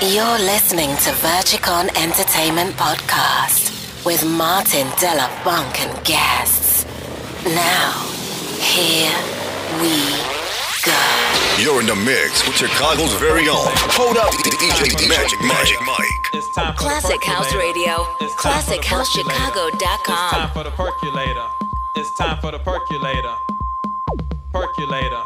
You're listening to Verchicon Entertainment Podcast with Martin Della Bunk and guests. Now, here we go. You're in the mix with Chicago's very own. Hold up, DJ Magic Magic Mike. Classic House Radio. ClassicHouseChicago.com. It's time for the percolator. It's time for the percolator. Percolator.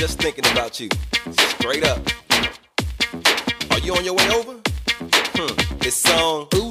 just thinking about you. Straight up. Are you on your way over? Hmm. It's. Ooh.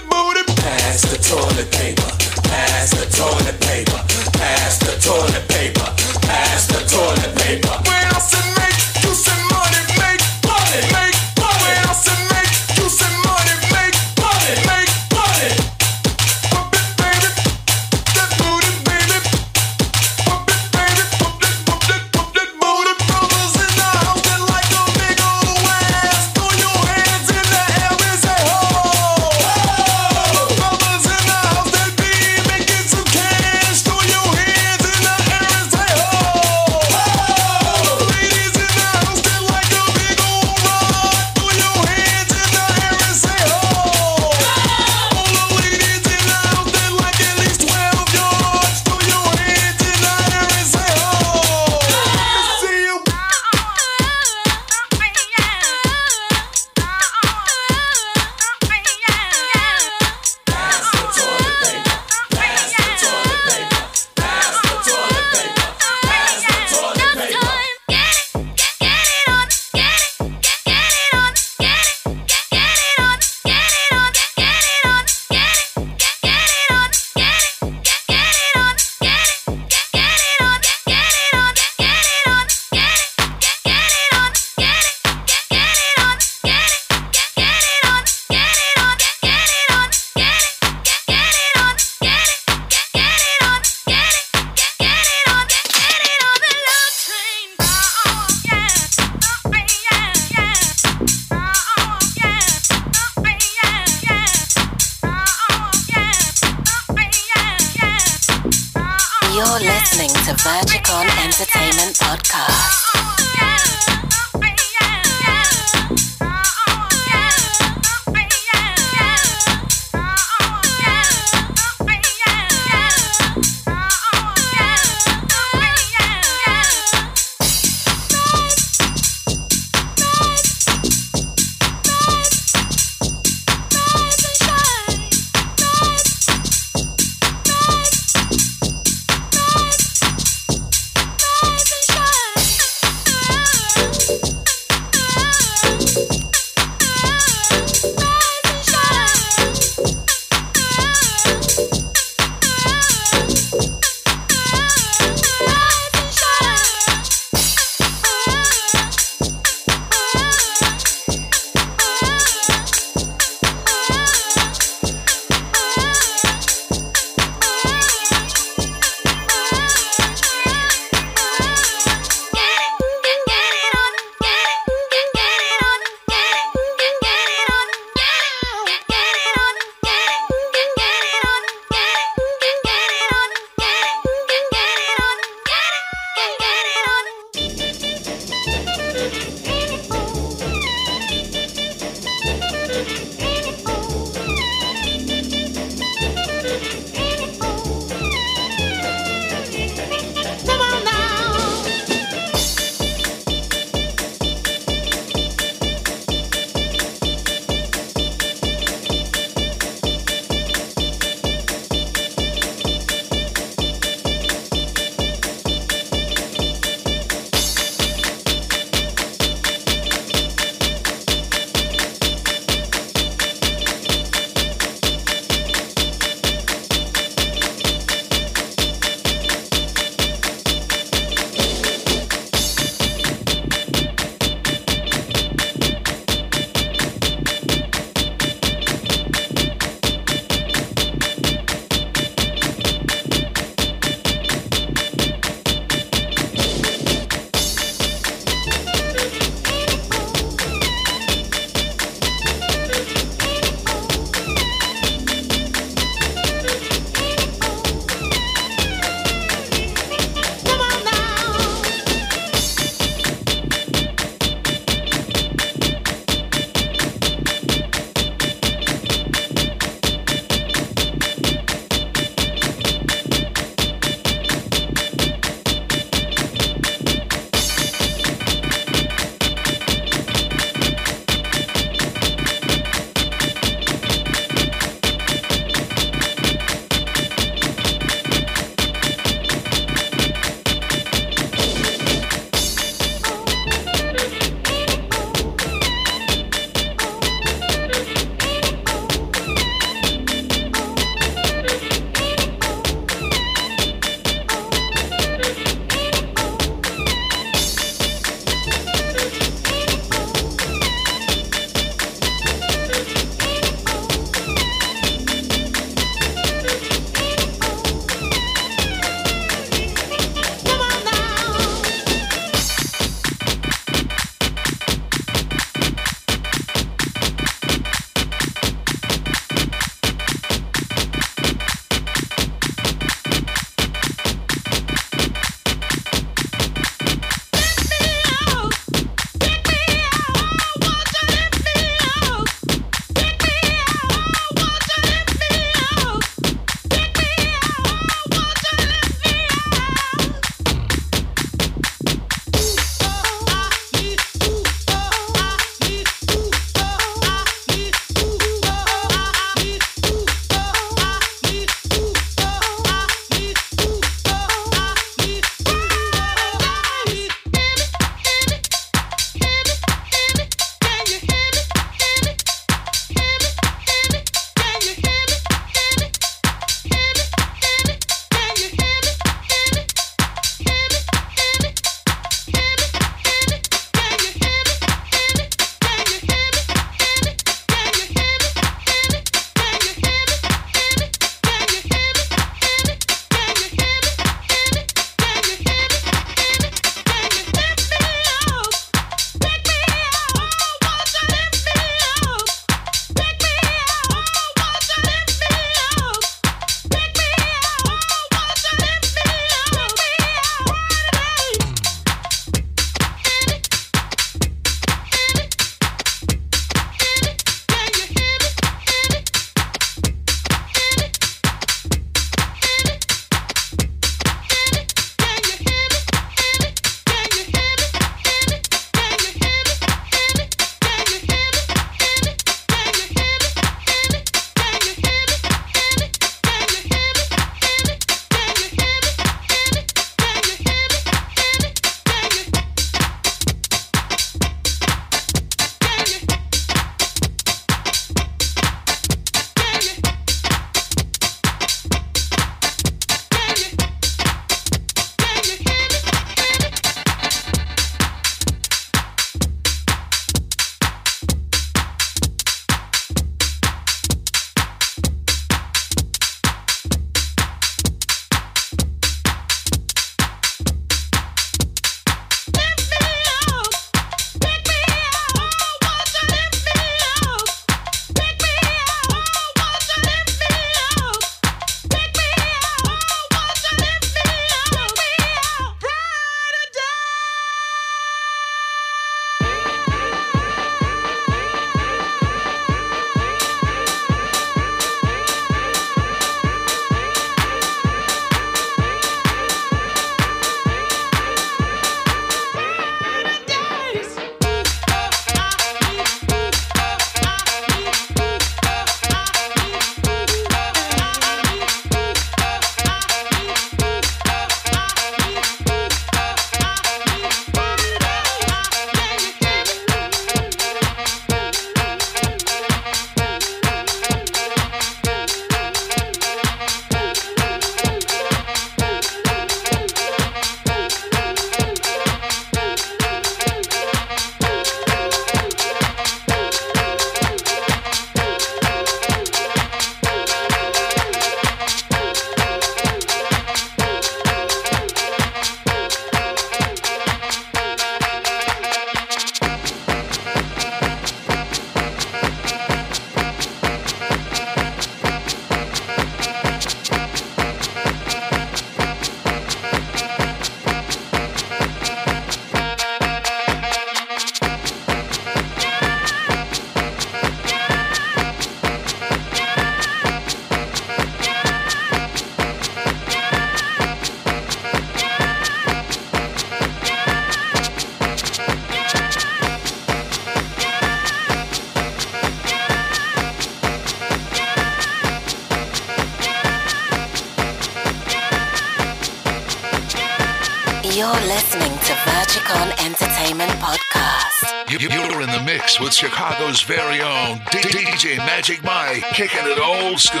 DJ Magic Mike, kicking it old school.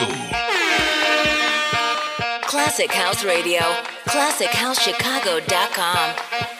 Classic House Radio. ClassicHouseChicago.com.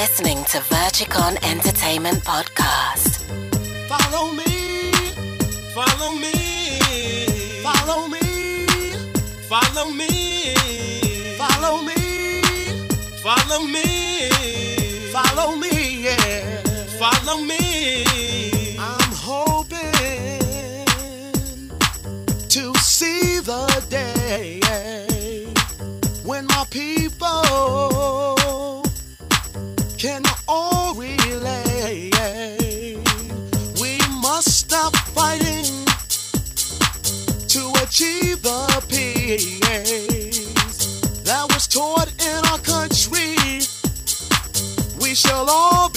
listening to Verchicon Entertainment Podcast. Follow me, follow me, follow me, follow me, follow me, follow me, follow me, yeah, follow me. I'm hoping to see the day when my people the peace that was taught in our country. We shall all